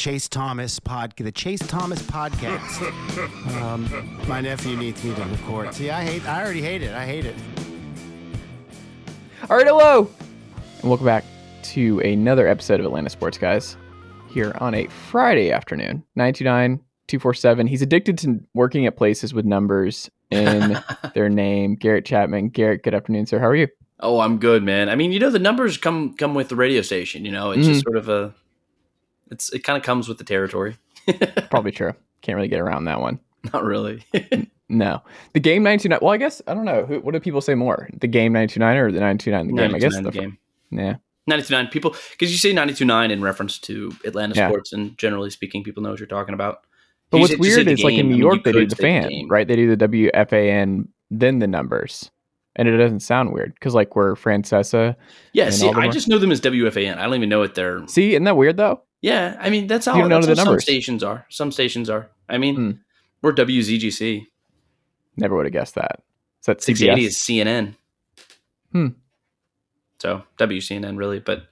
Chase Thomas pod, the Chase Thomas podcast. um, my nephew needs me to record. See, I hate. I already hate it. I hate it. All right, hello, and welcome back to another episode of Atlanta Sports Guys here on a Friday afternoon. 929 247. He's addicted to working at places with numbers in their name. Garrett Chapman. Garrett, good afternoon, sir. How are you? Oh, I'm good, man. I mean, you know, the numbers come come with the radio station. You know, it's just sort of a, it's it kind of comes with the territory. Probably true. Can't really get around that one. Not really. No. The game 929. Well, I guess, I don't know. Who, what do people say more? The game 929 or the 929 the game? I guess the the game. Yeah. 92.9 people because you say 92.9 in reference to Atlanta Yeah. sports, and generally speaking, people know what you're talking about. But You what's said- weird the is like in game. New I mean, York, they do the fan, game. right? They do the WFAN, then the numbers. And it doesn't sound weird because, like, we're Francesa. Yeah, see, I just know them as WFAN. I don't even know what they're. See, isn't that weird though? Yeah, I mean that's how, You that's the how some stations are. Some stations are. I mean, Hmm. we're WZGC. Never would have guessed that. Is that 680 is CNN. Hmm. So WCNN really, but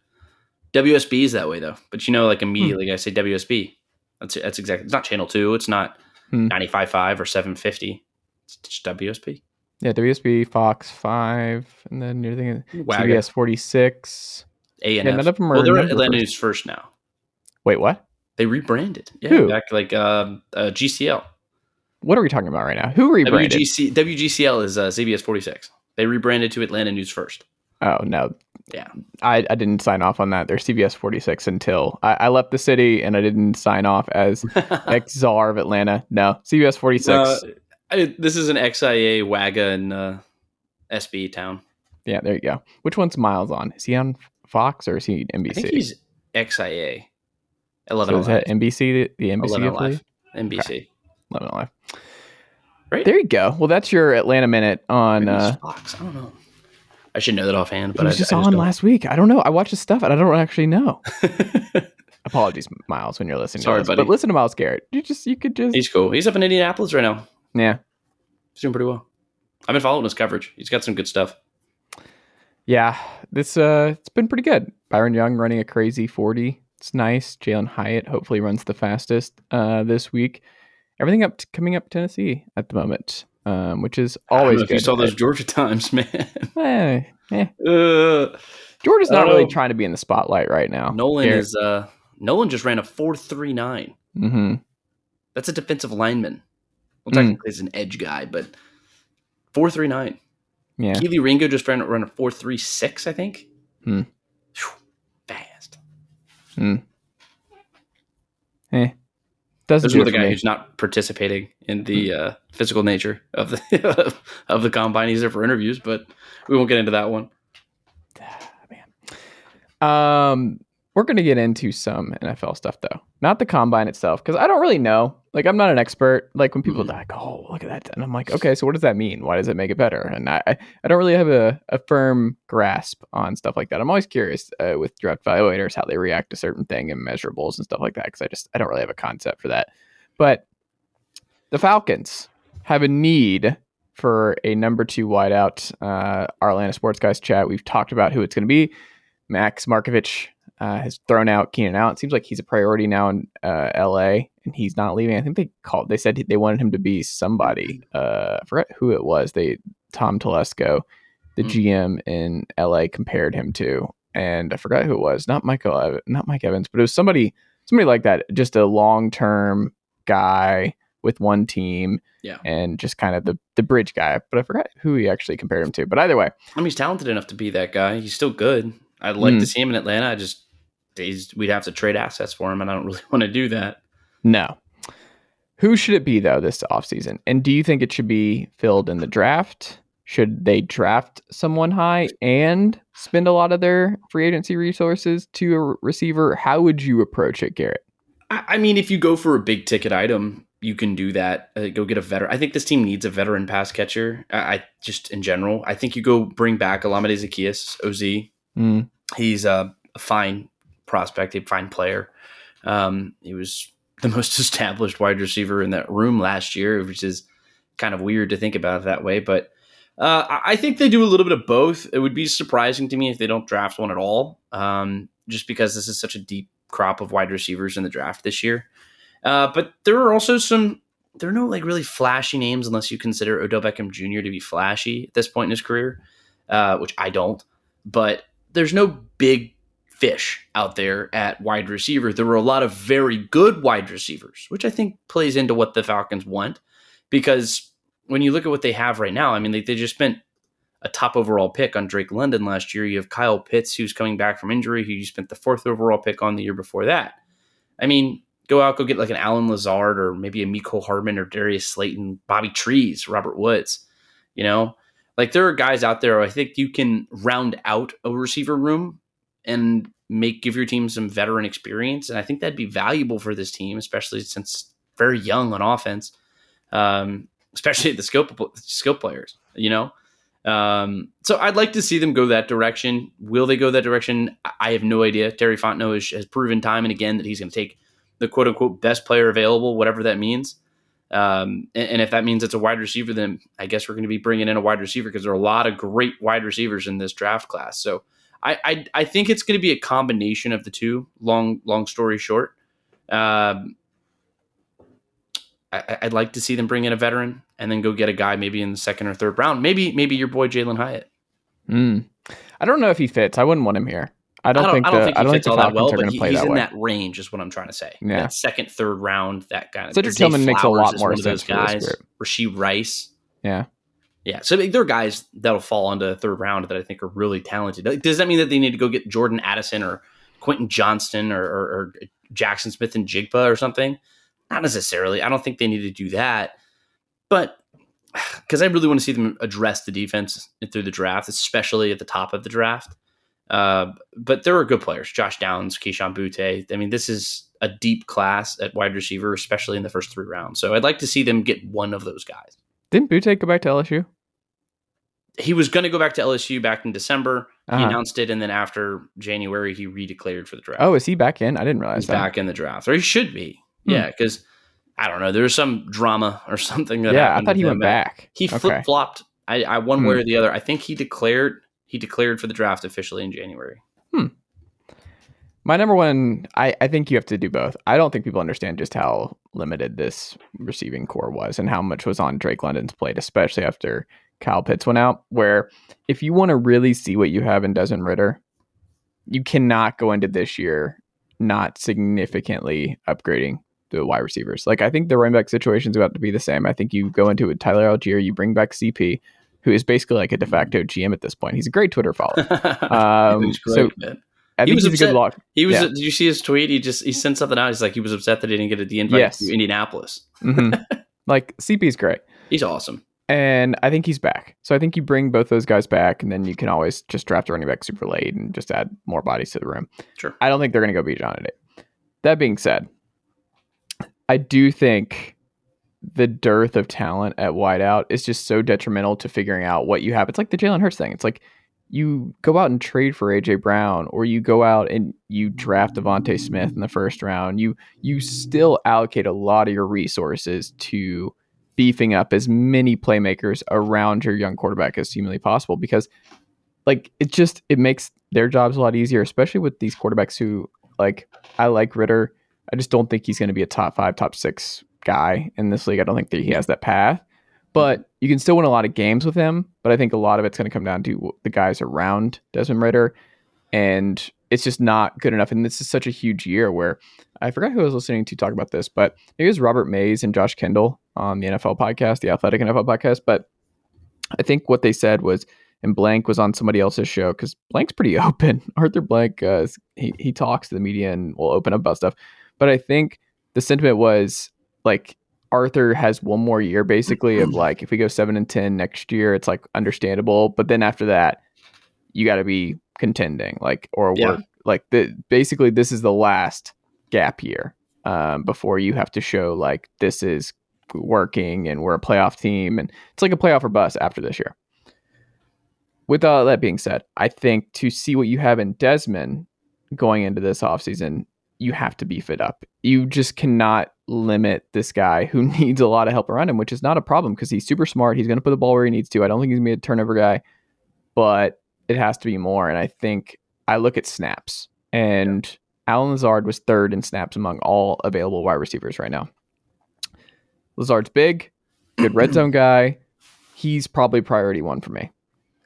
WSB is that way though. But you know, like immediately I say WSB. That's that's exactly. It's not channel two. It's not Hmm. 95.5 or 750. It's just WSB. Yeah, WSB, Fox 5, and then you're thinking. CBS 46. A and Yeah, none of them Well, are they're Atlanta. News first now. Wait, what? They rebranded. Yeah, Who? back like um, uh, GCL. What are we talking about right now? Who rebranded? WGC, WGCL is uh, CBS 46. They rebranded to Atlanta News first. Oh, no. Yeah. I, I didn't sign off on that. They're CBS 46 until I, I left the city and I didn't sign off as ex czar of Atlanta. No, CBS 46. Uh, I, this is an XIA WAGA in uh, SB town. yeah, there you go. Which one's Miles on? Is he on Fox or is he NBC? I think he's XIA. So 11 is that NBC, the, NBC 11 affiliate? NBC. 11 Alive. Right? There you go. Well, that's your Atlanta minute on. Uh, Fox. I don't know. I should know that offhand, but was I, just I on don't. last week. I don't know. I watched his stuff and I don't actually know. Apologies, Miles, when you're listening. Sorry, to this. buddy. But listen to Miles Garrett. You just you could just He's cool. He's up in Indianapolis right now. yeah He's doing pretty well. I've been following his coverage. He's got some good stuff. yeah. This uh, it's been pretty good. Byron Young running a crazy forty. It's nice. Jalin Hyatt hopefully runs the fastest uh this week. Everything up to, coming up Tennessee at the moment, um, which is always good. you saw those Georgia times, man. Eh, eh. Uh, Georgia's not really know. trying to be in the spotlight right now. Nolan is uh Nolan just ran a four three nine. hmm That's a defensive lineman. Well, Mm. technically, he's an edge guy, but four three nine. Yeah. Kelee Ringo just ran, ran a four three six, I think. Hmm. Phew, fast. Eh. Doesn't There's do another guy me. who's not participating in the uh, physical nature of the of the combine. He's there for interviews, but we won't get into that one. Um, we're gonna get into some NFL stuff though, not the combine itself, because I don't really know. Like, I'm not an expert. Like when people Mhm. are like, "Oh, look at that," and I'm like, "Okay, so what does that mean? Why does it make it better?" And I, I I don't really have a, a firm grasp on stuff like that. I'm always curious uh, with draft evaluators how they react to certain thing and measurables and stuff like that, because I just I don't really have a concept for that. But the Falcons have a need for a number two wideout. Uh, our Atlanta Sports Guys chat. We've talked about who it's going to be. Max Markovich uh, has thrown out Keenan Allen. It seems like he's a priority now in uh, L.A. and he's not leaving. I think they called. They said they wanted him to be somebody. Uh, I forgot who it was. They Tom Telesco, the Hmm. GM in L.A. compared him to, and I forgot who it was. Not Michael. Not Mike Evans, but it was somebody. Somebody like that. Just a long term guy with one team. Yeah. And just kind of the the bridge guy, but I forgot who he actually compared him to. But either way, I mean, he's talented enough to be that guy. He's still good. I'd like Hmm. to see him in Atlanta. I just he's, we'd have to trade assets for him, and I don't really want to do that. No. Who should it be though this offseason? And do you think it should be filled in the draft? Should they draft someone high and spend a lot of their free agency resources to a receiver? How would you approach it, Garrett? I, mean, if you go for a big ticket item, you can do that. Uh, go get a veteran. I think this team needs a veteran pass catcher. I, I just in general, I think you go bring back Olamide Zaccheaus, OZ. Mm, He's a, a fine prospect, a fine player. Um, he was the most established wide receiver in that room last year, which is kind of weird to think about it that way. But uh, I- think they do a little bit of both. It would be surprising to me if they don't draft one at all, um, just because this is such a deep crop of wide receivers in the draft this year. Uh, but there are also some there are no like really flashy names unless you consider Odell Beckham Jr. to be flashy at this point in his career, uh, which I don't. But there's no big fish out there at wide receiver. There were a lot of very good wide receivers, which I think plays into what the Falcons want because when you look at what they have right now, I mean, they, they just spent a top overall pick on Drake London last year. You have Kyle Pitts, who's coming back from injury, who you spent the fourth overall pick on the year before that. I mean, go out, go get like an Allen Lazard or maybe a Mecole Hardman or Darius Slayton, Bobby Trees, Robert Woods. You know, like there are guys out there. I think you can round out a receiver room and make give your team some veteran experience, and I think that'd be valuable for this team, especially since very young on offense, um, especially the skill skill players. You know. Um, so I'd like to see them go that direction. Will they go that direction? I have no idea. Terry Fontenot has, has proven time and again that he's going to take the quote unquote best player available, whatever that means. Um, and, and, if that means it's a wide receiver, then I guess we're going to be bringing in a wide receiver because there are a lot of great wide receivers in this draft class. So I I, I think it's going to be a combination of the two. Long long story short, um, I, would like to see them bring in a veteran and then go get a guy maybe in the second or third round. Maybe maybe your boy Jalin Hyatt. Mm. I don't know if he fits. I wouldn't want him here. I don't, I don't think I don't think he I don't fits think all that well, but he, he's in way. that range, is what I'm trying to say. Yeah, that second, third round, that kind of. Cedric Tillman makes a lot more sense. guys, Rashee Rice. Yeah, yeah. So there are guys that'll fall into the third round that I think are really talented. Does that mean that they need to go get Jordan Addison or Quentin Johnston or, or, or Jaxon Smith-Njigba or something? Not necessarily. I don't think they need to do that, but because I really want to see them address the defense through the draft, especially at the top of the draft. Uh, but there are good players: Josh Downs, Kayshon Boutte. I mean, this is a deep class at wide receiver, especially in the first three rounds. So I'd like to see them get one of those guys. Didn't Boutte go back to LSU? He was going to go back to LSU back in December. Uh-huh. He announced it, and then after January, he redeclared for the draft. Oh, is he back in? I didn't realize He's that. Back in the draft, or he should be. Hmm. Yeah, because I don't know. There was some drama or something that. Yeah, I thought he went back. He okay. flip flopped. I, I one hmm. way or the other. I think he declared he declared for the draft officially in January. Hmm. My number one, I, I think you have to do both. I don't think people understand just how limited this receiving core was and how much was on Drake London's plate, especially after Kyle Pitts went out. Where if you want to really see what you have in Desmond Ridder, you cannot go into this year not significantly upgrading the wide receivers. Like I think the running back situation is about to be the same. I think you go into it Tyler Allgeier, you bring back CP, who is basically like a de facto GM at this point. He's a great Twitter follower. Um, great, so man. I he was he's upset. a good lock. He was. Yeah. Did you see his tweet? He just he sent something out. He's like he was upset that he didn't get the invite yes. to Indianapolis. mm-hmm. Like CP's great. He's awesome. And I think he's back. So I think you bring both those guys back, and then you can always just draft a running back super late and just add more bodies to the room. Sure. I don't think they're going to go beat John today. That being said, I do think the dearth of talent at wideout is just so detrimental to figuring out what you have. It's like the Jalen Hurts thing. It's like you go out and trade for AJ Brown, or you go out and you draft DeVonta Smith in the first round. You you still allocate a lot of your resources to beefing up as many playmakers around your young quarterback as humanly possible because like it just it makes their jobs a lot easier, especially with these quarterbacks who like I like Ridder. I just don't think he's going to be a top five, top six guy in this league. I don't think that he has that path. But you can still win a lot of games with him. But I think a lot of it's going to come down to the guys around Desmond Ridder. And it's just not good enough. And this is such a huge year where I forgot who I was listening to talk about this, but it was Robert Mays and Josh Kendall on the NFL podcast, the Athletic NFL podcast. But I think what they said was, and Blank was on somebody else's show because Blank's pretty open. Arthur Blank, uh, he, he talks to the media and will open up about stuff. But I think the sentiment was like Arthur has one more year basically of like if we go seven and ten next year, it's like understandable. But then after that, you got to be contending, like or yeah. work like the basically this is the last gap year um, before you have to show like this is working and we're a playoff team and it's like a playoff or bust after this year. With all that being said, I think to see what you have in Desmond going into this offseason, you have to beef it up. You just cannot limit this guy who needs a lot of help around him, which is not a problem because he's super smart. He's going to put the ball where he needs to. I don't think he's going to be a turnover guy, but it has to be more. And I think I look at snaps and Allen Lazard was third in snaps among all available wide receivers right now. Lazard's big, good red zone guy. He's probably priority one for me.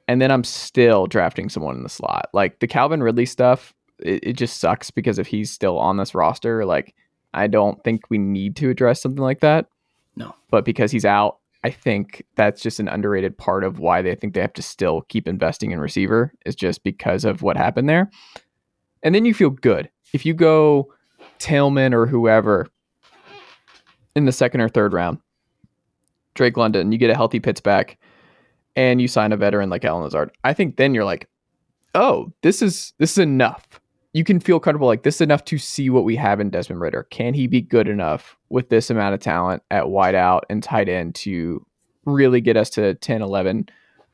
And then I'm still drafting someone in the slot. Like the Calvin Ridley stuff, it, it just sucks because if he's still on this roster, like I don't think we need to address something like that. No. But because he's out, I think that's just an underrated part of why they think they have to still keep investing in receiver is just because of what happened there. And then you feel good. If you go Tillman or whoever in the second or third round, Drake London, you get a healthy Pitts back and you sign a veteran like Allen Lazard. I think then you're like, oh, this is this is enough. You can feel comfortable like this is enough to see what we have in Desmond Ridder. Can he be good enough with this amount of talent at wideout and tight end to really get us to 10, 11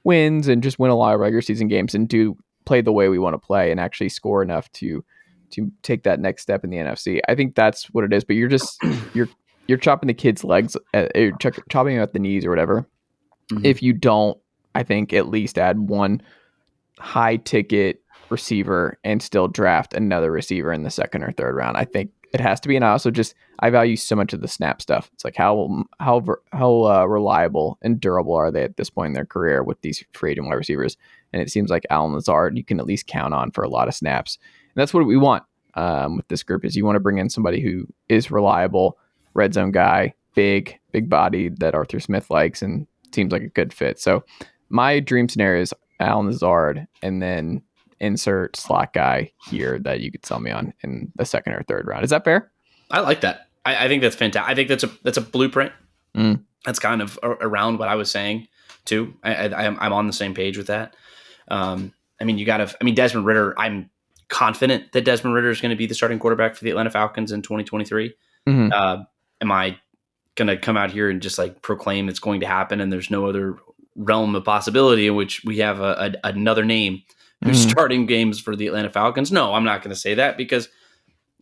wins and just win a lot of regular season games and do play the way we want to play and actually score enough to to take that next step in the NFC. I think that's what it is. But you're just you're you're chopping the kid's legs, uh, you're ch- chopping him at the knees or whatever. Mhm. If you don't, I think at least add one high ticket receiver and still draft another receiver in the second or third round. I think it has to be. And I also just I value so much of the snap stuff. It's like how how how uh, reliable and durable are they at this point in their career with these free agent wide receivers? And it seems like Allen Lazard you can at least count on for a lot of snaps, and that's what we want um, with this group. Is you want to bring in somebody who is reliable, red zone guy, big, big body that Arthur Smith likes, and seems like a good fit. So my dream scenario is Allen Lazard, and then insert slot guy here that you could sell me on in the second or third round. Is that fair? I like that. I, I think that's fantastic. I think that's a that's a blueprint. Mm. That's kind of a- around what I was saying too. I, I, I'm I'm on the same page with that. Um, I mean, you got to. I mean, Desmond Ridder. I'm confident that Desmond Ridder is going to be the starting quarterback for the Atlanta Falcons in 2023. Mhm. Uh, am I going to come out here and just like proclaim it's going to happen and there's no other realm of possibility in which we have a, a, another name who's Mhm. starting games for the Atlanta Falcons? No, I'm not going to say that because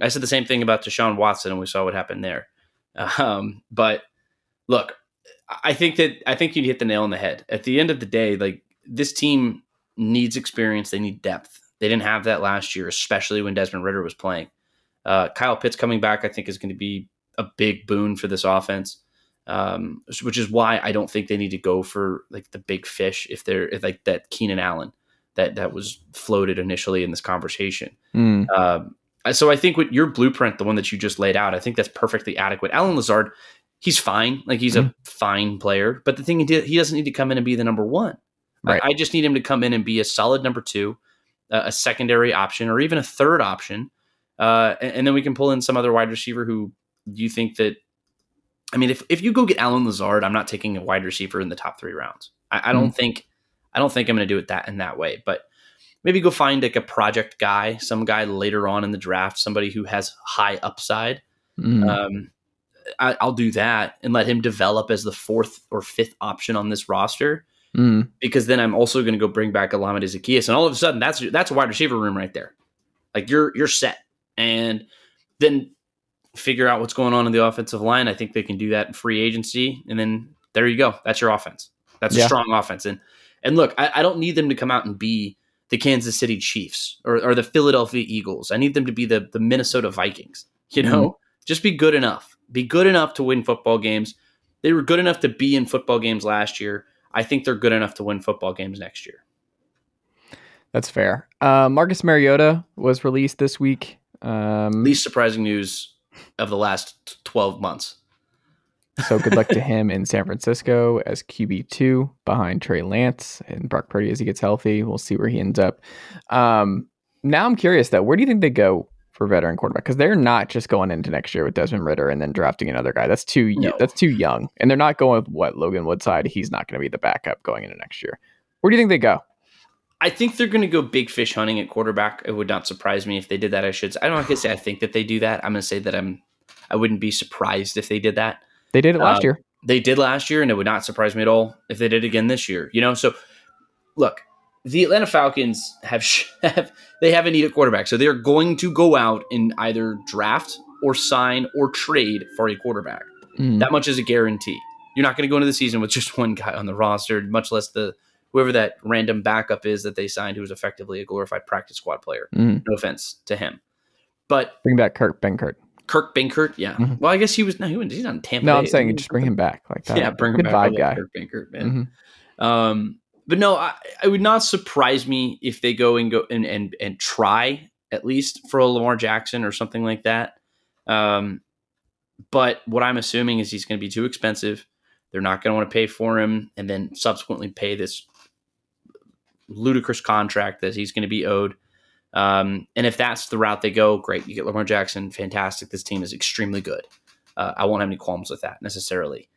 I said the same thing about Deshaun Watson and we saw what happened there. Um, but look, I think that I think you hit the nail on the head. At the end of the day, like this team needs experience, they need depth. They didn't have that last year, especially when Desmond Ridder was playing. Uh, Kyle Pitts coming back, I think, is going to be a big boon for this offense. Um, which is why I don't think they need to go for like the big fish if they're if like that Keenan Allen that that was floated initially in this conversation. Mm. Um, so I think with your blueprint, the one that you just laid out, I think that's perfectly adequate. Allen Lazard, he's fine. Like he's a fine player, but the thing he did, he doesn't need to come in and be the number one. Right. I, I just need him to come in and be a solid number two, uh, a secondary option, or even a third option, uh, and, and then we can pull in some other wide receiver who you think that. I mean, if, if you go get Allen Lazard, I'm not taking a wide receiver in the top three rounds. I, I don't think I don't think I'm going to do it that in that way, but maybe go find like a project guy, some guy later on in the draft, somebody who has high upside. Mm. Um, I, I'll do that and let him develop as the fourth or fifth option on this roster. Mm. Because then I'm also going to go bring back Olamide Zaccheaus, and all of a sudden that's that's a wide receiver room right there. Like you're you're set, and then figure out what's going on in the offensive line. I think they can do that in free agency, and then there you go. That's your offense. That's a strong offense. And and look, I, I don't need them to come out and be the Kansas City Chiefs or, or the Philadelphia Eagles. I need them to be the the Minnesota Vikings. You know, just be good enough. Be good enough to win football games. They were good enough to be in football games last year. I think they're good enough to win football games next year. That's fair. Uh, Marcus Mariota was released this week. Um, Least surprising news of the last 12 months. So good luck to him in San Francisco as QB two behind Trey Lance and Brock Purdy as he gets healthy. We'll see where he ends up. Um, now I'm curious though, where do you think they go for veteran quarterback? Because they're not just going into next year with Desmond Ridder and then drafting another guy. That's too No. that's too young, and they're not going with what Logan Woodside. He's not going to be the backup going into next year. Where do you think they go? I think they're going to go big fish hunting at quarterback. It would not surprise me if they did that. I should. I don't want to say I think that they do that. I'm going to say that I'm. I wouldn't be surprised if they did that. They did it last Uh, year. They did last year, and it would not surprise me at all if they did again this year. You know, so look, the Atlanta Falcons have, have they have a need at quarterback, so they are going to go out and either draft or sign or trade for a quarterback. Mm. That much is a guarantee. You're not going to go into the season with just one guy on the roster, much less the whoever that random backup is that they signed, who's effectively a glorified practice squad player. Mm. No offense to him. but Bring back Kurt Benkert. Kurt Benkert, yeah. Mhm. Well, I guess he was no, he was, he's on Tampa. No, Bay. I'm saying just bring him back like that. Yeah, bring him Good back. I vibe guy. Kurt Benkert, man. Mhm. Um, but no, I, it would not surprise me if they go and go and and and try at least for a Lamar Jackson or something like that. Um, but what I'm assuming is he's going to be too expensive. They're not going to want to pay for him, and then subsequently pay this ludicrous contract that he's going to be owed. Um, and if that's the route they go, great. You get Lamar Jackson, fantastic. This team is extremely good. Uh, I won't have any qualms with that necessarily.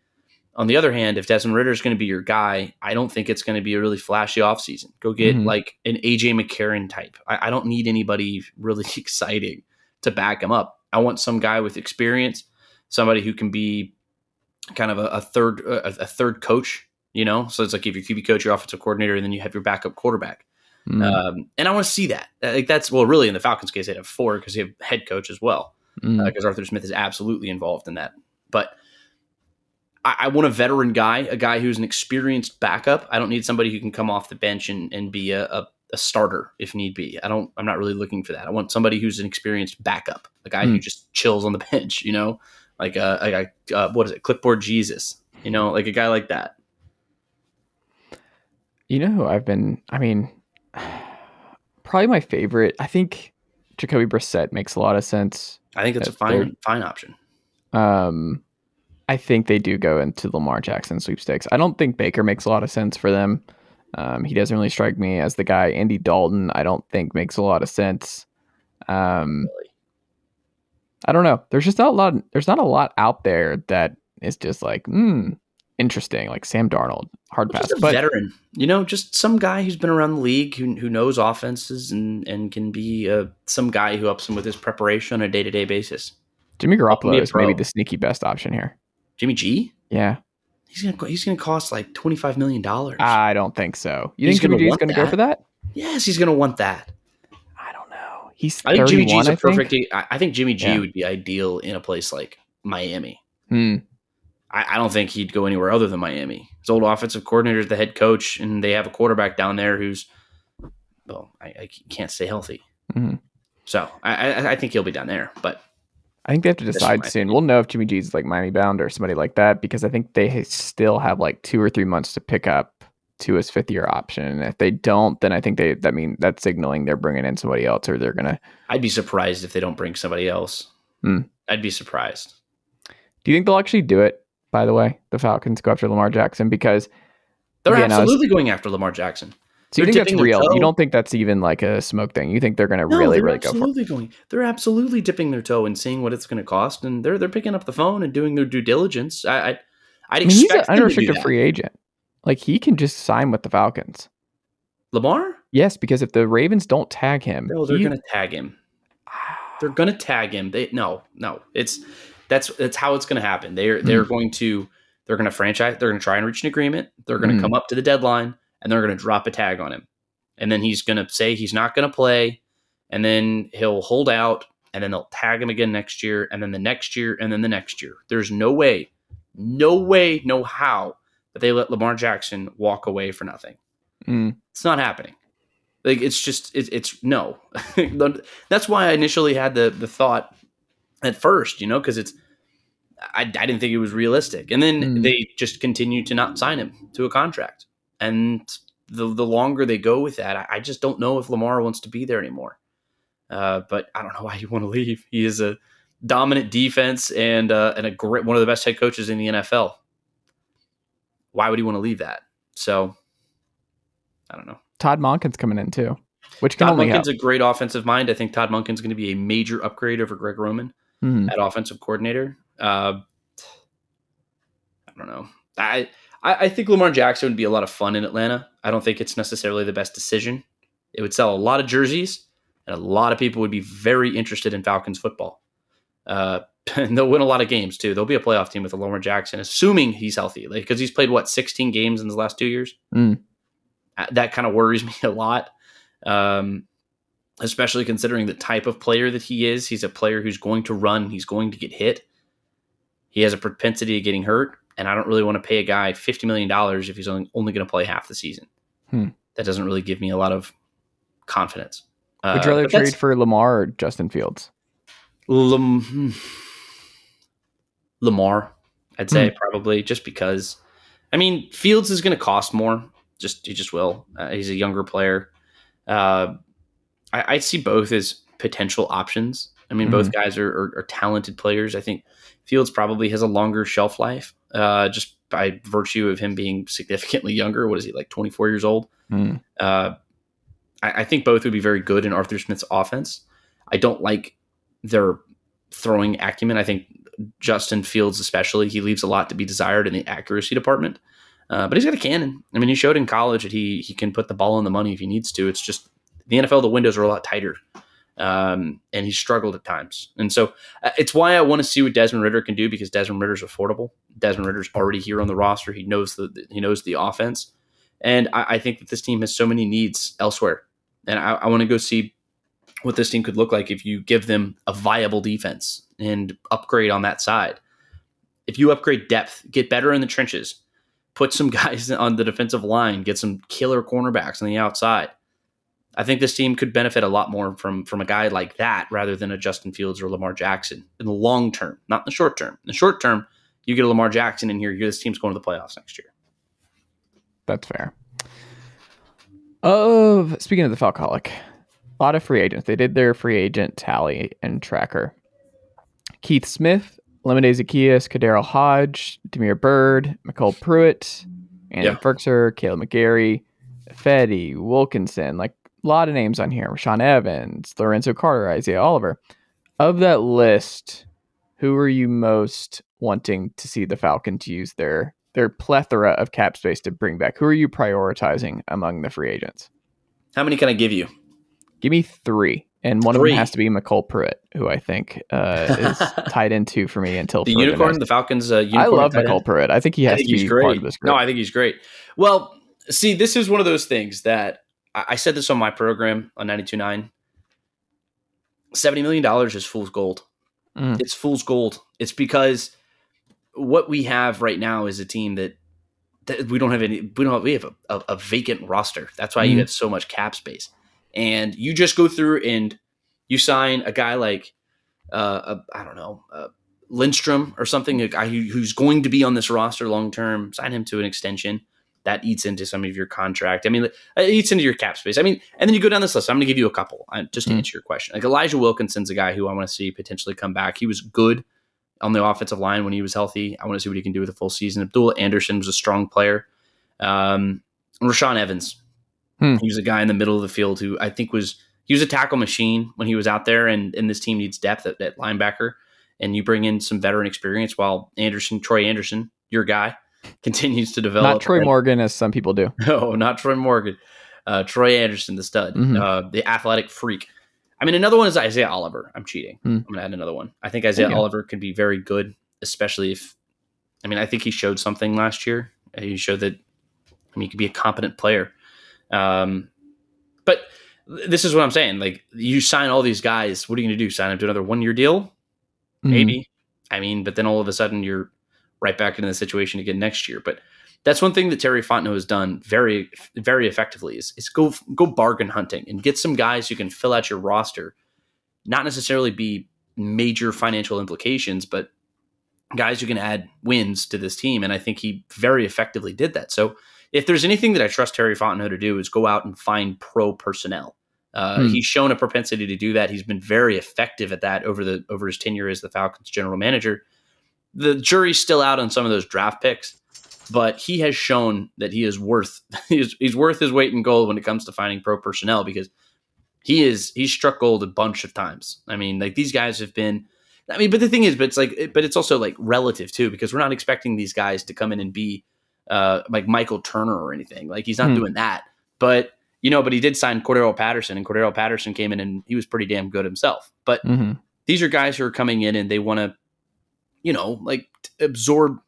On the other hand, if Desmond Ridder is going to be your guy, I don't think it's going to be a really flashy offseason. Go get Mhm. like an AJ McCarron type. I, I don't need anybody really exciting to back him up. I want some guy with experience, somebody who can be kind of a, a third a, a third coach. You know, so it's like if your QB coach, your offensive coordinator, and then you have your backup quarterback. Mm. Um, and I want to see that. Uh, Like that's well, really in the Falcons' case, they have four because they have head coach as well Mm. because Arthur Smith is absolutely involved in that. But I, I want a veteran guy, a guy who's an experienced backup. I don't need somebody who can come off the bench and, and be a, a, a starter if need be. I don't. I'm not really looking for that. I want somebody who's an experienced backup, a guy who Hmm. just chills on the bench. You know, like a, a, a uh, what is it, clipboard Jesus. You know, like a guy like that. You know who I've been? I mean, probably my favorite. I think Jacoby Brissett makes a lot of sense. I think it's a fine fine option. Um, I think they do go into Lamar Jackson sweepstakes. I don't think Baker makes a lot of sense for them. Um, he doesn't really strike me as the guy. Andy Dalton, I don't think makes a lot of sense. Um, Really. I don't know. There's just not a lot. There's not a lot out there that is just like, hmm, interesting. Like Sam Darnold, hard pass. Just a But veteran, you know, just some guy who's been around the league who, who knows offenses and, and can be uh, some guy who helps him with his preparation on a day to day basis. Jimmy Help him be Garoppolo is maybe the sneaky best option here. Jimmy G, Yeah, he's gonna he's gonna cost like twenty five million dollars. I don't think so. You He's think Jimmy gonna G is going to go for that? yes, he's gonna want that. I don't know. He's I think 31, Jimmy G's I a think. perfect. I, I think Jimmy G Yeah. would be ideal in a place like Miami. Hmm. I, I don't think he'd go anywhere other than Miami. His old offensive coordinator is the head coach, and they have a quarterback down there who's well, I, I can't stay healthy. Mhm. So I, I, I think he'll be down there, but. I think they have to decide soon. We'll know if Jimmy G's like Miami bound or somebody like that because I think they still have like two or three months to pick up to his fifth year option. And if they don't, then I think they that mean that's signaling they're bringing in somebody else or they're gonna. I'd be surprised if they don't bring somebody else. Hmm. I'd be surprised. Do you think they'll actually do it? By the way, the Falcons go after Lamar Jackson because They're Again, I was- absolutely going after Lamar Jackson. so you They're think that's real. You don't think that's even like a smoke thing. You think they're gonna No, really, really go for absolutely going. They're absolutely dipping their toe and seeing what it's going to cost, and they're they're picking up the phone and doing their due diligence. I, I I'd I mean, he's an expect them to do unrestricted free agent. Like he can just sign with the Falcons. Lamar. Yes, because if the Ravens don't tag him, No, they're he- going to tag him. They're going to tag him. They no, no. It's that's that's how it's going to happen. They're they're Hmm. going to they're going to franchise. They're going to try and reach an agreement. They're going to Hmm. come up to the deadline and they're going to drop a tag on him, and then he's going to say he's not going to play, and then he'll hold out, and then they'll tag him again next year, and then the next year, and then the next year. There's no way, no way, no how that they let Lamar Jackson walk away for nothing. Mm. It's not happening. Like it's just it, it's no. That's why I initially had the the thought at first, you know, because it's I, I didn't think it was realistic, and then Mm. they just continue to not sign him to a contract, and the the longer they go with that, I, I just don't know if Lamar wants to be there anymore. Uh, but I don't know why you want to leave. He is a dominant defense and uh, and a great one of the best head coaches in the NFL. Why would he want to leave that? So I don't know. Todd Monken's coming in too, which can Todd only help. Monken's a great offensive mind. I think Todd Monken's going to be a major upgrade over Greg Roman Mhm. at offensive coordinator. Uh, I don't know. I, I I think Lamar Jackson would be a lot of fun in Atlanta. I don't think it's necessarily the best decision. It would sell a lot of jerseys, and a lot of people would be very interested in Falcons football. Uh, and they'll win a lot of games too. They'll be a playoff team with Lamar Jackson, assuming he's healthy, like because he's played what 16 games in the last two years. Mm. That kind of worries me a lot, um, especially considering the type of player that he is. He's a player who's going to run. He's going to get hit. He has a propensity of getting hurt, and I don't really want to pay a guy fifty million dollars if he's only, only going to play half the season. Hmm. That doesn't really give me a lot of confidence. Would Uh, you rather trade for Lamar or Justin Fields? Lam-. Lamar, I'd say Hmm. probably just because. I mean, Fields is going to cost more. Just he just will. Uh, he's a younger player. Uh, I, I see both as potential options. I mean, both guys are, are, are talented players. I think Fields probably has a longer shelf life, uh, just by virtue of him being significantly younger. What is he like, twenty four years old? Hmm. Uh, I, I think both would be very good in Arthur Smith's offense. I don't like their throwing acumen. I think Justin Fields, especially, he leaves a lot to be desired in the accuracy department. Uh, but he's got a cannon. I mean, he showed in college that he he can put the ball on the money if he needs to. It's just the NFL, the windows are a lot tighter, um, and he struggled at times. And so uh, it's why I want to see what Desmond Ridder can do because Desmond Ridder's affordable. Desmond Ridder's already here on the roster. He knows the he knows the offense, and I, I think that this team has so many needs elsewhere. And I, I want to go see what this team could look like if you give them a viable defense and upgrade on that side. If you upgrade depth, get better in the trenches, put some guys on the defensive line, get some killer cornerbacks on the outside. I think this team could benefit a lot more from from a guy like that rather than a Justin Fields or Lamar Jackson in the long term, not in the short term. In the short term, you get a Lamar Jackson in here, this team's going to the playoffs next year. That's fair. Of speaking of the Falcoholic, a lot of free agents. They did their free agent tally and tracker. Keith Smith, Olamide Zaccheaus, KhaDarel Hodge, Damiere Byrd, MyCole Pruitt, Andy Yeah. Firkser, Kaleb McGary, Fetty, Wilkinson, like lot of names on here. Sean Evans, Lorenzo Carter, Isaiah Oliver. Of that list, who are you most wanting to see the Falcons use their their plethora of cap space to bring back? Who are you prioritizing among the free agents? How many can I give you? Give me three, and one of them has to be MyCole Pruitt, who I think uh, is tied into for me until The unicorn, the Falcons. Uh, unicorn I love? MyCole Pruitt. I think he has think to be great. part of this group. No, I think he's great. Well, see, this is one of those things that I, I said this on my program on 92.9. $70 million is fool's gold. Mm. It's fool's gold. It's because what we have right now is a team that, that we don't have any, we don't have, we have a, a, a vacant roster. That's why you Mhm. have so much cap space. And you just go through and you sign a guy like, uh, a, I don't know, uh, Lindstrom or something, a guy who, who's going to be on this roster long term, sign him to an extension. That eats into some of your contract. I mean, it eats into your cap space. I mean, and then you go down this list. I'm going to give you a couple uh, just to Mhm. answer your question. Like Elijah Wilkinson's a guy who I want to see potentially come back. He was good on the offensive line when he was healthy. I want to see what he can do with a full season. Abdullah Anderson was a strong player. Um, Rashaan Evans, Hmm. he was a guy in the middle of the field who I think was he was a tackle machine when he was out there, and, and this team needs depth at, at linebacker. And you bring in some veteran experience while Anderson, Troy Andersen, your guy, continues to develop. Not Troy And- Morgan, as some people do. no, not Troy Morgan. Uh, Troy Andersen, the stud, Mhm. uh, the athletic freak. I mean, another one is Isaiah Oliver. I'm cheating. Hmm. I'm gonna add another one. I think Isaiah Oliver could be very good, especially if. I mean, I think he showed something last year. Uh, He showed that. I mean, he could be a competent player. Um, but this is what I'm saying. Like, you sign all these guys. What are you going to do? Sign them to another one year deal? Mhm. maybe. I mean, but then all of a sudden you're right back into the situation again next year. But that's one thing that Terry Fontenot has done very, very effectively is, is go go bargain hunting and get some guys who can fill out your roster, not necessarily be major financial implications, but guys who can add wins to this team. And I think he very effectively did that. So if there's anything that I trust Terry Fontenot to do is go out and find pro personnel. Uh, Hmm. He's shown a propensity to do that. He's been very effective at that over the over his tenure as the Falcons general manager. The jury's still out on some of those draft picks, but he has shown that he is worth he's, he's worth his weight in gold when it comes to finding pro personnel because he is he's struck gold a bunch of times. I mean, like these guys have been. I mean, but the thing is, but it's like, but it's also like relative too because we're not expecting these guys to come in and be uh, like Michael Turner or anything. Like he's not Hmm. doing that, but you know, but he did sign Cordarrelle Patterson, and Cordarrelle Patterson came in and he was pretty damn good himself. But Mhm. these are guys who are coming in and they want to, you know, like absorb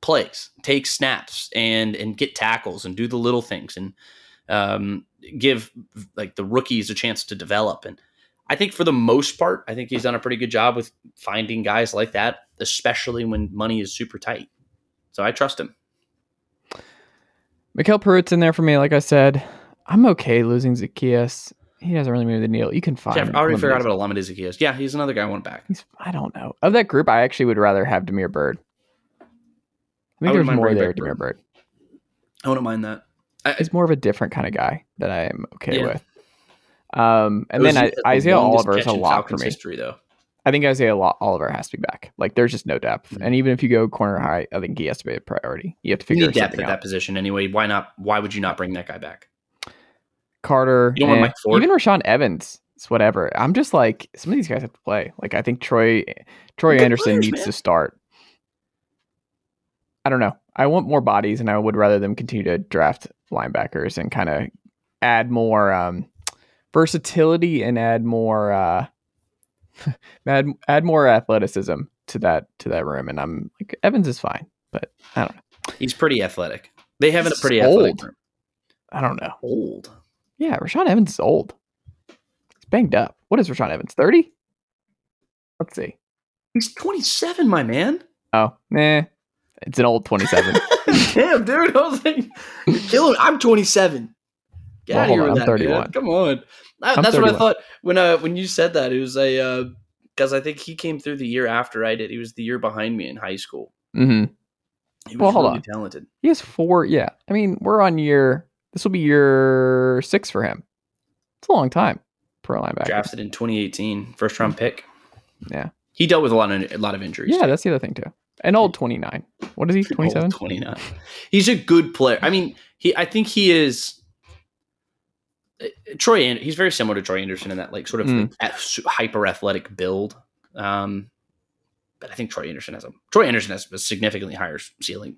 plays, take snaps, and and get tackles and do the little things and um, give like the rookies a chance to develop. And I think for the most part, I think he's done a pretty good job with finding guys like that, especially when money is super tight. So I trust him. MyCole Pruitt's in there for me. Like I said, I'm okay losing Zaccheaus. He doesn't really move the needle. You can find. Yeah, I already of forgot about Olamide Zaccheaus. Yeah, he's another guy I want back. He's, I don't know. Of that group, I actually would rather have Damiere Byrd. I I think wouldn't there's more there, Damiere Byrd. I wouldn't mind that. I, He's more of a different kind of guy that I am okay Yeah. with. Um, and then I, the Isaiah Oliver is a lot Falcons for me. History though. I think Isaiah Oliver has to be back. Like, there's just no depth. Mhm. And even if you go corner high, I think he has to be a priority. You have to figure You need depth at out. that position anyway. Why not? Why would you not bring that guy back? Carter, You don't want eh, Mike Ford? even Rashaan Evans. It's whatever. I'm just like some of these guys have to play. Like I think Troy Troy Good Anderson players, needs man. to start. I don't know. I want more bodies, and I would rather them continue to draft linebackers and kind of add more um, versatility and add more uh, add add more athleticism to that to that room. And I'm like Evans is fine, but I don't know. He's pretty athletic. They have a pretty old. athletic room. I don't know. Old. Yeah, Rashaan Evans is old. He's banged up. What is Rashaan Evans? Thirty? Let's see. He's 27, my man. Oh, nah. It's an old 27. Damn, dude. I was like, killing. I'm 27. Get Well, out of here on, with I'm that, 31. man. Come on. I- that's what I thought when uh when you said that. It was a because I think he came through the year after I did. He was the year behind me in high school. Mm-hmm. He was Well, hold really on. talented. He has four. Yeah. I mean, we're on year. This will be year six for him. It's a long time for a linebacker. Drafted in 2018, first round pick. Yeah. He dealt with a lot of a lot of injuries. Yeah, that's the other thing too. An old 29. What is he? 27? 29. He's a good player. I mean, he I think he is uh, Troy and he's very similar to Troy Andersen in that like sort of Mm. hyper athletic build. Um but I think Troy Andersen has a Troy Andersen has a significantally higher ceiling.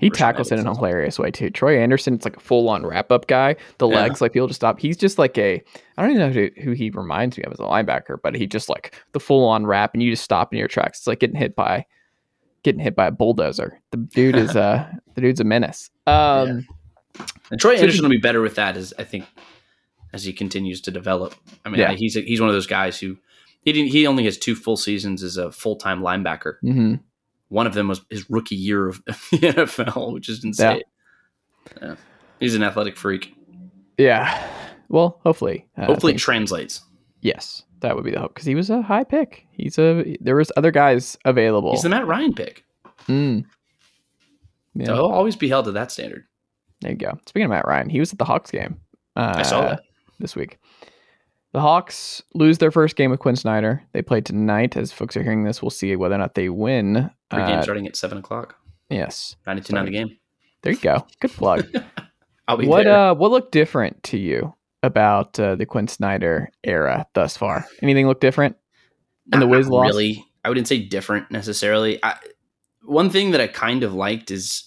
He tackles it in a hilarious way too. Troy Andersen, it's like a full on wrap up guy. The Yeah. legs, like people just stop. He's just like a, I don't even know who, who he reminds me of as a linebacker, but he just like the full on wrap, and you just stop in your tracks. It's like getting hit by, getting hit by a bulldozer. The dude is uh, the dude's a menace. Um, And Troy So Anderson he- will be better with that as I think as he continues to develop. I mean, Yeah. he's a, he's one of those guys who he didn't, he only has two full seasons as a full time linebacker. mhm. One of them was his rookie year of the NFL, which is insane. Yeah. He's an athletic freak. Yeah. Well, hopefully, uh, Hopefully, it translates. yes, that would be the hope because he was a high pick. He's a there was other guys available. He's the Matt Ryan pick. Mm. Yeah, So he'll always be held to that standard. there you go. Speaking of Matt Ryan, he was at the Hawks game. Uh, I saw that. this week. The Hawks lose their first game with Quin Snyder. They play tonight. As folks are hearing this, we'll see whether or not they win. Every game Uh, starting at seven o'clock. yes, Ninety-two nine the game. there you go. Good plug. I'll be what there. uh, what looked different to you about uh, the Quin Snyder era thus far? Anything look different? and the Wiz loss? Really, I wouldn't say different necessarily. I, one thing that I kind of liked is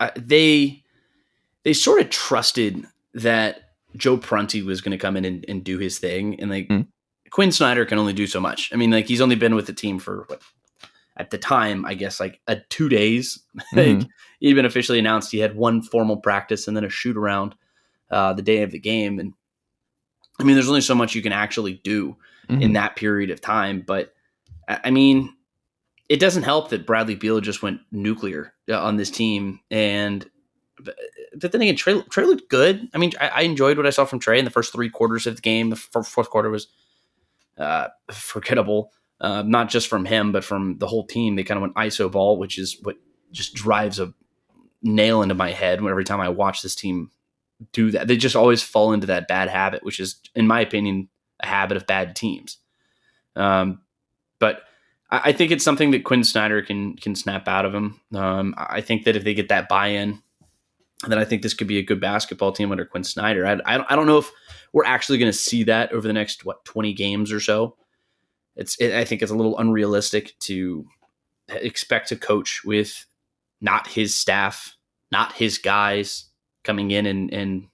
uh, they they sort of trusted that Joe Prunty was going to come in and, and do his thing, and like Mm. Quin Snyder can only do so much. I mean, like he's only been with the team for what at the time, I guess, like a two days. like Mhm. he'd been officially announced. He had one formal practice and then a shoot around uh, the day of the game, and I mean, there's only so much you can actually do in Mhm. that period of time. But I mean, it doesn't help that Bradley Beal just went nuclear uh, on this team. And but, but then again, Trae, Trae looked good. I mean, I, I enjoyed what I saw from Trae in the first three quarters of the game. The f- fourth quarter was uh, forgettable, uh, not just from him, but from the whole team. They kind of went ISO ball, which is what just drives a nail into my head every time I watch this team do that. They just always fall into that bad habit, which is, in my opinion, a habit of bad teams. Um, but I, I think it's something that Quin Snyder can can snap out of him. Um, I think that if they get that buy-in, then I think this could be a good basketball team under Quin Snyder. I, I, don't- I don't know if we're actually going to see that over the next what twenty games or so. It's it, I think it's a little unrealistic to expect to coach with not his staff, not his guys coming in and and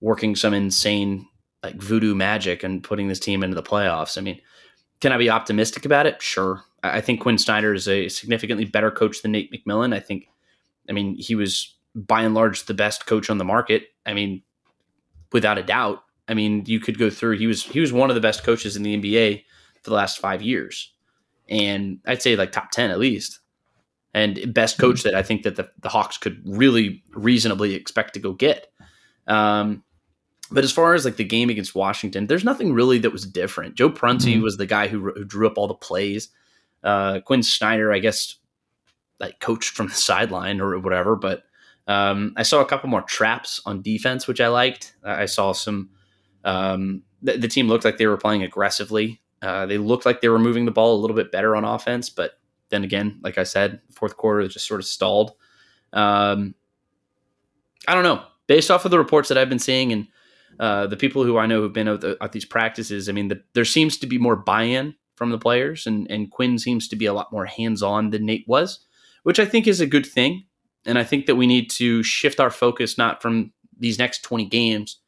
working some insane like voodoo magic and putting this team into the playoffs. I mean, can I be optimistic about it? Sure. I think Quin Snyder is a significantly better coach than Nate McMillan. I think, I mean, he was by and large the best coach on the market. I mean, without a doubt. I mean, you could go through. He was he was one of the best coaches in the NBA for the last five years, and I'd say like top ten at least, and best coach that I think that the, the Hawks could really reasonably expect to go get. Um, But as far as like the game against Washington, there's nothing really that was different. Joe Prunty Mhm. was the guy who, who drew up all the plays. Uh, Quin Snyder, I guess, like coached from the sideline or whatever. But um, I saw a couple more traps on defense, which I liked. I saw some. Um, the, the team looked like they were playing aggressively. Uh, they looked like they were moving the ball a little bit better on offense, but then again, like I said, fourth quarter just sort of stalled. Um, I don't know. Based off of the reports that I've been seeing and uh, the people who I know who've been at, the, at these practices, I mean, the, there seems to be more buy-in from the players, and and Quin seems to be a lot more hands-on than Nate was, which I think is a good thing. And I think that we need to shift our focus not from these next 20 games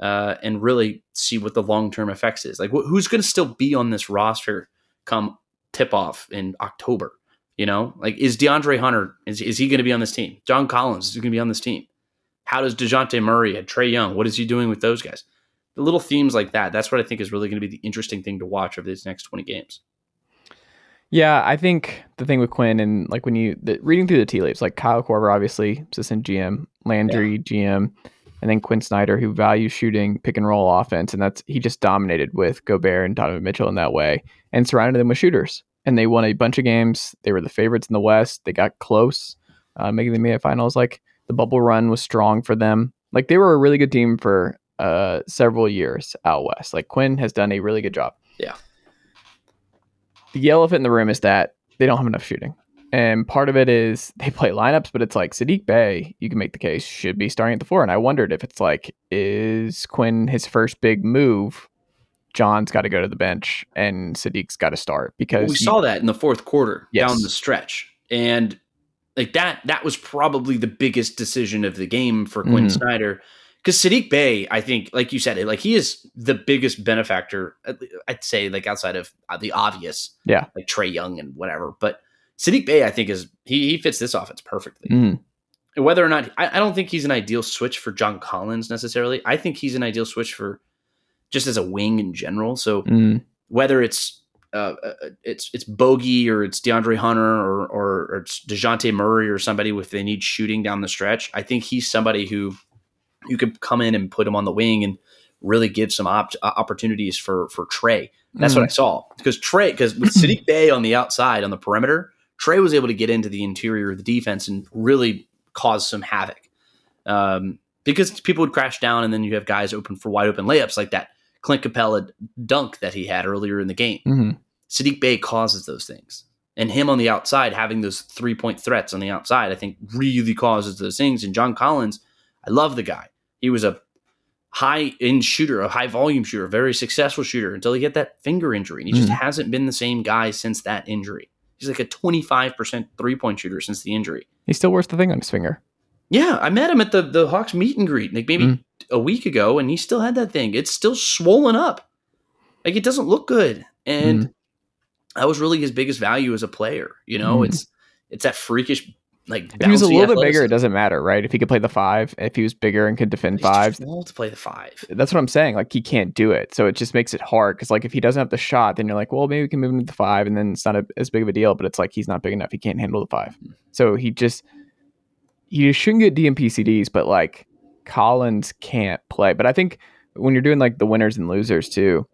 uh, and really see what the long-term effects is. Like, wh- who's going to still be on this roster come tip-off in October? You know, like is DeAndre Hunter is, is he going to be on this team? John Collins is going to be on this team. How does Dejounte Murray and Trae Young? What is he doing with those guys? The little themes like that. That's what I think is really going to be the interesting thing to watch over these next 20 games. Yeah, I think the thing with Quin and like when you the, reading through the tea leaves, like Kyle Korver, obviously assistant GM, Landry GM, and then Quin Snyder, who values shooting pick and roll offense, and that's he just dominated with Gobert and Donovan Mitchell in that way, and surrounded them with shooters, and they won a bunch of games. They were the favorites in the West. They got close, uh, making the NBA finals. Like the bubble run was strong for them. Like they were a really good team for uh, several years out west. Like Quin has done a really good job. Yeah. The elephant in the room is that they don't have enough shooting. And part of it is they play lineups, but it's like Sadiq Bey, you can make the case, should be starting at the four. And I wondered if it's like, is Quin his first big move? John's got to go to the bench and Sadiq's got to start because Well, we you- saw that in the fourth quarter Yes. down the stretch, and like that that was probably the biggest decision of the game for Quin Mhm. Snyder because Sadiq Bey, I think, like you said, like he is the biggest benefactor. I'd say, like outside of uh, the obvious, Yeah. like Trae Young and whatever, but Sadiq Bey, I think, is he he fits this offense perfectly. Mm, And whether or not I, I don't think he's an ideal switch for John Collins necessarily. I think he's an ideal switch for just as a wing in general. So mm, whether it's uh, uh, it's it's Bogi or it's DeAndre Hunter or, or or it's Dejounte Murray or somebody if they need shooting down the stretch. I think he's somebody who you could come in and put him on the wing and really give some op- uh, opportunities for for Trae. That's what I saw because Trae because with Sadiq Bey on the outside on the perimeter, Trae was able to get into the interior of the defense and really cause some havoc. Um, because people would crash down and then you have guys open for wide open layups like that Clint Capela dunk that he had earlier in the game. mhm. Sadiq Bey causes those things. And him on the outside, having those three point threats on the outside, I think really causes those things. And John Collins, I love the guy. He was a high end shooter, a high volume shooter, a very successful shooter until he get that finger injury. And he just Mhm. hasn't been the same guy since that injury. He's like a 25% three point shooter since the injury. He still wears the thing on his finger. Yeah, I met him at the, the Hawks meet and greet like maybe Mm. a week ago, and he still had that thing. It's still swollen up. Like it doesn't look good. And that was really his biggest value as a player. You know, Mm. it's it's that freakish like If he was a little bit bigger, it doesn't matter, right? If he could play the five, if he was bigger and could defend five, small to play the five. that's what I'm saying. Like he can't do it, so it just makes it hard. Because like if he doesn't have the shot, then you're like, well, maybe we can move him to the five, and then it's not a, as big of a deal. But it's like he's not big enough; he can't handle the five. Mm-hmm. So he just you shouldn't get DNP-CDs, but like Collins can't play. But I think when you're doing like the winners and losers too,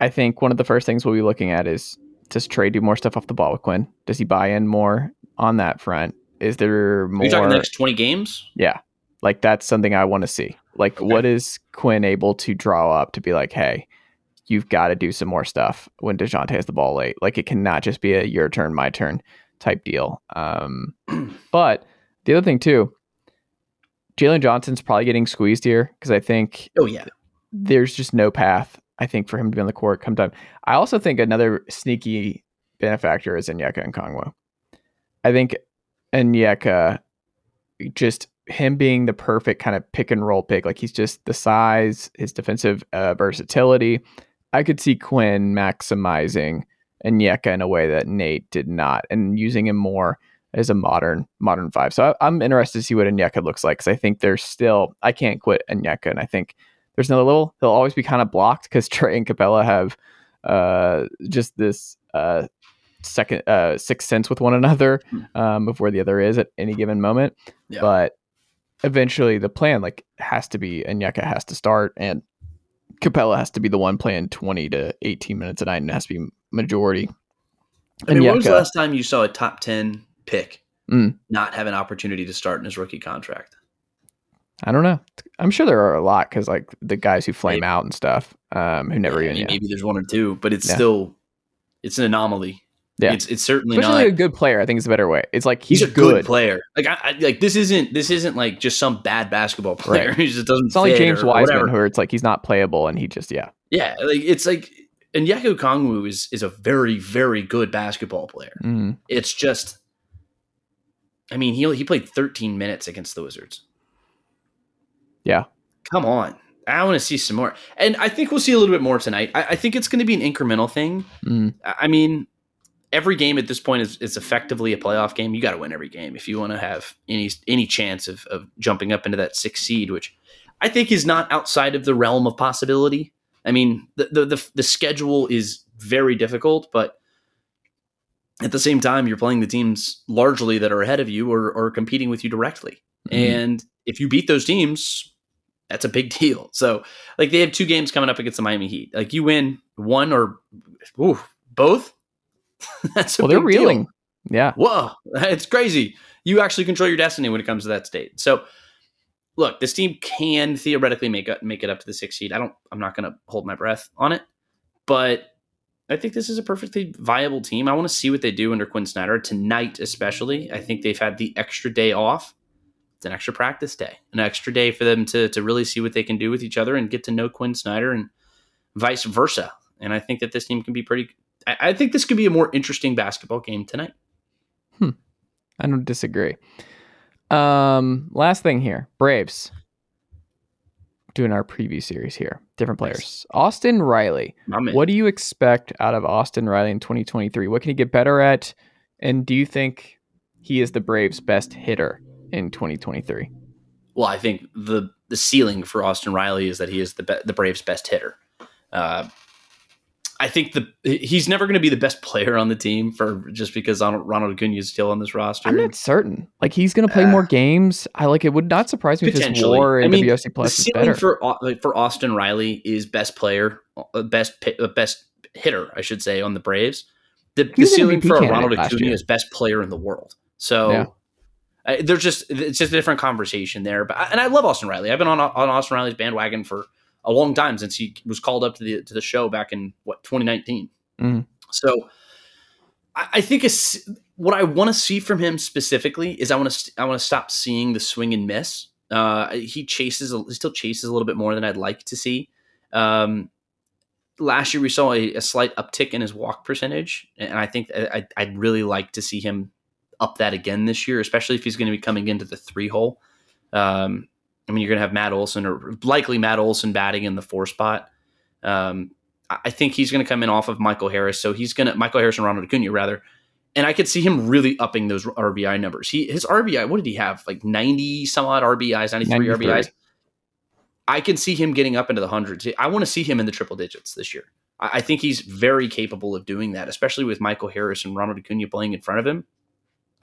I think one of the first things we'll be looking at is does Trae do more stuff off the ball with Quin? Does he buy in more on that front? Is there Are more? you talking the next twenty games? Yeah. Like that's something I want to see. Like Okay. what is Quin able to draw up to be like, hey, you've got to do some more stuff when Dejounte has the ball late. Like it cannot just be a your turn, my turn type deal. Um, but the other thing too, Jalen Johnson's probably getting squeezed here because I think Oh yeah. there's just no path, I think, for him to be on the court come time. I also think another sneaky benefactor is Onyeka Okongwu. I think Onyeka, just him being the perfect kind of pick and roll pick, like he's just the size, his defensive uh, versatility. I could see Quin maximizing Onyeka in a way that Nate did not, and using him more as a modern modern five. So I, I'm interested to see what Onyeka looks like because I think there's still I can't quit Onyeka, and I think there's another little he'll always be kind of blocked because Trae and Capela have uh, just this uh, second uh, sixth sense with one another Hmm. um, of where the other is at any given moment. Yeah. But eventually the plan like has to be Onyeka has to start and Capela has to be the one playing 20 to 18 minutes a night and it has to be majority. I mean, when was the last time you saw a top 10 pick Mm. not have an opportunity to start in his rookie contract? I don't know. I'm sure there are a lot because like the guys who flame Maybe. out and stuff, um, who never I even mean, yeah. Maybe there's one or two, but it's Yeah. still it's an anomaly. Yeah. It's it's certainly Especially not. a good player, I think is a better way. It's like he's, he's, a good, good. player. Like I, I like this isn't this isn't like just some bad basketball player Right. who just doesn't. It's not like James Wiseman, where it's like he's not playable and he just yeah. Yeah, like it's like Onyeka Okongwu is is a very very good basketball player. Mm. It's just, I mean, he he played 13 minutes against the Wizards. Yeah. come on. I want to see some more, and I think we'll see a little bit more tonight. I, I think it's going to be an incremental thing. Mm. I mean, every game at this point is, is effectively a playoff game. You got to win every game if you want to have any any chance of, of jumping up into that sixth seed, which I think is not outside of the realm of possibility. I mean, the the the, the schedule is very difficult, but at the same time, you're playing the teams largely that are ahead of you or, or competing with you directly. Mhm. And if you beat those teams, that's a big deal. So, like, they have two games coming up against the Miami Heat. Like, you win one or ooh, both. that's well, they're big deal. reeling. Yeah. Whoa, it's crazy. You actually control your destiny when it comes to that state. So, look, this team can theoretically make up, make it up to the sixth seed. I don't. I'm not going to hold my breath on it, but I think this is a perfectly viable team. I want to see what they do under Quin Snyder tonight, especially. I think they've had the extra day off. It's an extra practice day, an extra day for them to to really see what they can do with each other and get to know Quin Snyder and vice versa. And I think that this team can be pretty. I, I think this could be a more interesting basketball game tonight. I don't disagree. Um, last thing here, Braves. Doing our preview series here. Different Nice. players. Austin Riley. What do you expect out of Austin Riley in 2023? What can he get better at? And do you think he is the Braves' best hitter in 2023? Well, I think the the ceiling for Austin Riley is that he is the be- the Braves' best hitter. Uh, I think the he's never going to be the best player on the team for just because Ronald, Acuna is still on this roster. I'm not certain. Like he's going to play Uh, more games. I like it. Would not surprise me if his. WAR I mean, WRC the plus is ceiling better. for like, for Austin Riley is best player, uh, best uh, best hitter, I should say, on the Braves. The, the ceiling for Ronald Acuna is best player in the world. So. Yeah. I, there's just it's just a different conversation there, but and I love Austin Riley. I've been on on Austin Riley's bandwagon for a long time since he was called up to the to the show back in what 2019. Mhm. So I, I think it's, what I want to see from him specifically is I want to I want to stop seeing the swing and miss. Uh, he chases he still chases a little bit more than I'd like to see. Um, last year we saw a, a slight uptick in his walk percentage, and I think I, I'd- I'd really like to see him up that again this year, especially if he's going to be coming into the three hole. Um, I mean, you're going to have Matt Olson or likely Matt Olson batting in the four spot. Um, I think he's going to come in off of Michael Harris, so he's going to Michael Harris and Ronald Acuna rather, and I could see him really upping those RBI numbers. He his RBI, what did he have? Like ninety some odd RBIs, ninety three 93. RBIs. I can see him getting up into the hundreds. I want to see him in the triple digits this year. I I think he's very capable of doing that, especially with Michael Harris and Ronald Acuna playing in front of him.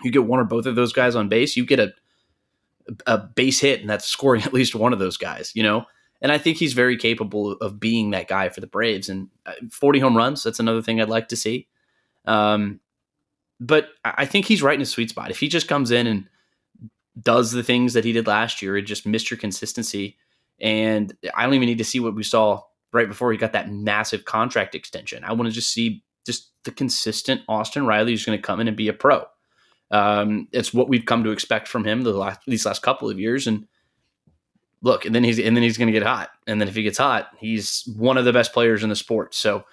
You get one or both of those guys on base, you get a a base hit, and that's scoring at least one of those guys. You know, and I think he's very capable of being that guy for the Braves. And uh, 40 home runs, that's another thing I'd like to see. Um, but I think he's right in his sweet spot. If he just comes in and does the things that he did last year, it just missed your Consistency. And I don't even need to see what we saw right before he got that massive contract extension. I want to just see just the consistent Austin Riley who's going to come in and be a pro. Um, it's what we've come to expect from him the last, these last couple of years. And look, and then he's and then he's going to get hot. And then if he gets hot, he's one of the best players in the sport. So,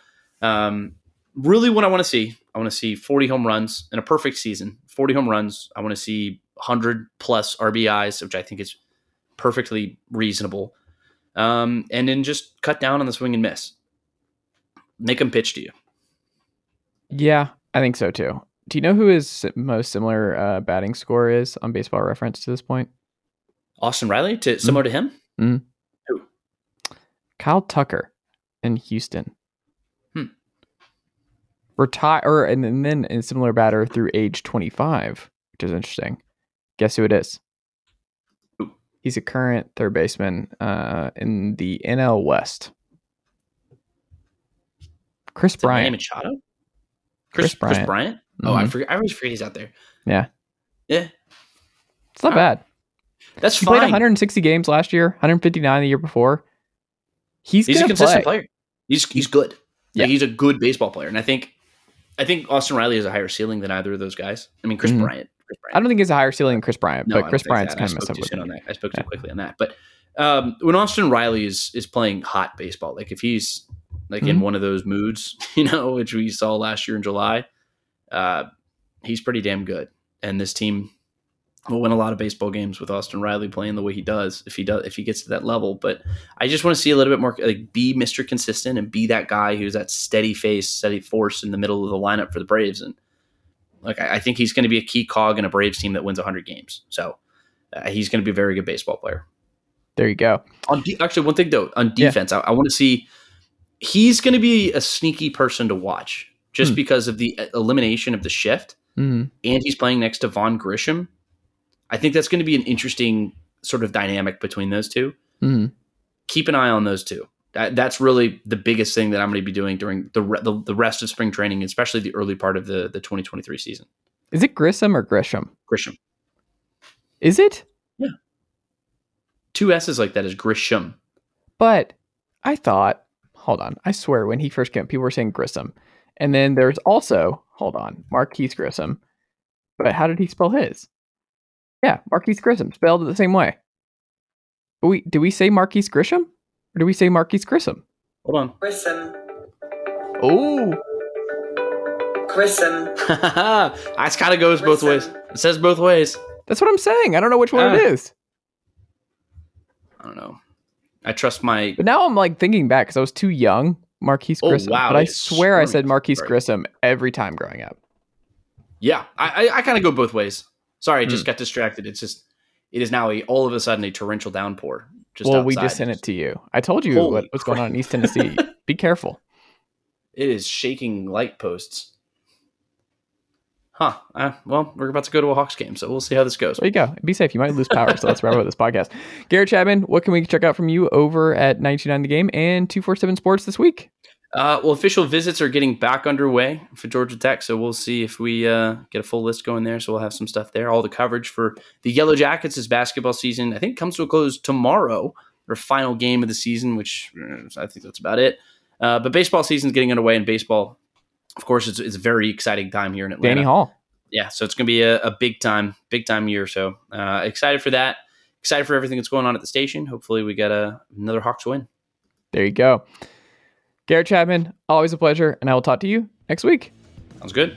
um, really, what I want to see, I want to see 40 home runs in a perfect season. 40 home runs. I want to see 100 plus RBIs, which I think is perfectly reasonable. Um, and then just cut down on the swing and miss. Make them pitch to you. Yeah, I think so too. Do you know who his most similar uh, batting score is on Baseball Reference to this point? Austin Riley, to similar to him. Who? Kyle Tucker in Houston. Hmm. Retire, or, and, then- and then a similar batter through age 25, which is interesting. Guess who it is? He's a current third baseman uh, in the NL West. Kris Is it Manny Bryant. Machado? Kris Kris, Kris Bryant. Bryant? Oh, I Mhm. forget. I always forget he's out there. Yeah. Yeah, It's not Ah, bad. that's He fine. played 160 games last year, 159 the year before. He's, he's a consistent play. player. He's he's good. Yeah. Like, he's a good baseball player, and I think I think Austin Riley has a higher ceiling than either of those guys. I mean, Kris Mhm. Bryant. Kris Bryant. I don't think he's a higher ceiling than Kris Bryant, No, but Kris Bryant's that. kind I of spoke too messed soon up on that. I spoke Yeah. too quickly on that. But um, when Austin Riley is is playing hot baseball, like if he's like in Mhm. one of those moods, you know, which we saw last year in July, uh, he's pretty damn good. And this team will win a lot of baseball games with Austin Riley playing the way he does if he does if he gets to that level. But I just want to see a little bit more like be Mr. Consistent and be that guy who's that steady face, steady force in the middle of the lineup for the Braves. And like I, I think he's going to be a key cog in a Braves team that wins 100 games. So uh, he's going to be a very good baseball player. There you go. On de- actually, one thing though on Yeah. defense, I, I want to see he's going to be a sneaky person to watch just Hmm. because of the uh, elimination of the shift, Mhm. and he's playing next to Vaughn Grisham. I think that's going to be an interesting sort of dynamic between those two. Mhm. Keep an eye on those two. That, that's really the biggest thing that I'm going to be doing during the, re- the the rest of spring training, especially the early part of the the 2023 season. Is it Grissom or Grisham? Grisham, Is it? Yeah. two S's like that is Grisham. But I thought, hold on, I swear when he first came, people were saying Grissom. And then there's also, hold on, Marquis Grissom. But how did he spell his? Yeah, Marquis Grissom, spelled it the same way. But we did we say Marquis Grisham? Or do we say Marquis Grissom? Hold on. Grissom. Oh, Grissom. That's kind of goes both ways. It says both ways. that's what I'm saying. I don't know which one it Ah. is. I don't know. I trust my. But now I'm like thinking back because I was too young, Marquis Oh, Grissom. wow, but I swear I said. Marquis Right. Grissom every time growing up. Yeah, I I, I kind of go both ways. Sorry, I Hmm. just got distracted. It's just it is now a all of a sudden a torrential downpour. Just well, we just sent it to you. I told you what was going on in East Tennessee. Be careful. It is shaking light posts. Huh. Uh, well, we're about to go to a Hawks game, so we'll see how this goes. There you go. Be safe. You might lose power. So let's wrap up this podcast. Garrett Chapman, what can we check out from you over at 99 The Game and 247 Sports this week? Uh, well, official visits are getting back underway for Georgia Tech, so we'll see if we uh, get a full list going there. So we'll have some stuff there. All the coverage for the Yellow Jackets' basketball season, I think, comes to a close tomorrow. Their final game of the season, which uh, I think that's about it. Uh, but baseball season's getting underway, and baseball, of course, it's, it's a very exciting time here in Atlanta. Danny Hall. yeah, so it's going to be a, a big time, big time year. So uh, excited for that. Excited for everything that's going on at the station. Hopefully, we get a, another Hawks win. There you go. Garrett Chapman, always a pleasure. And I will talk to you next week. Sounds good.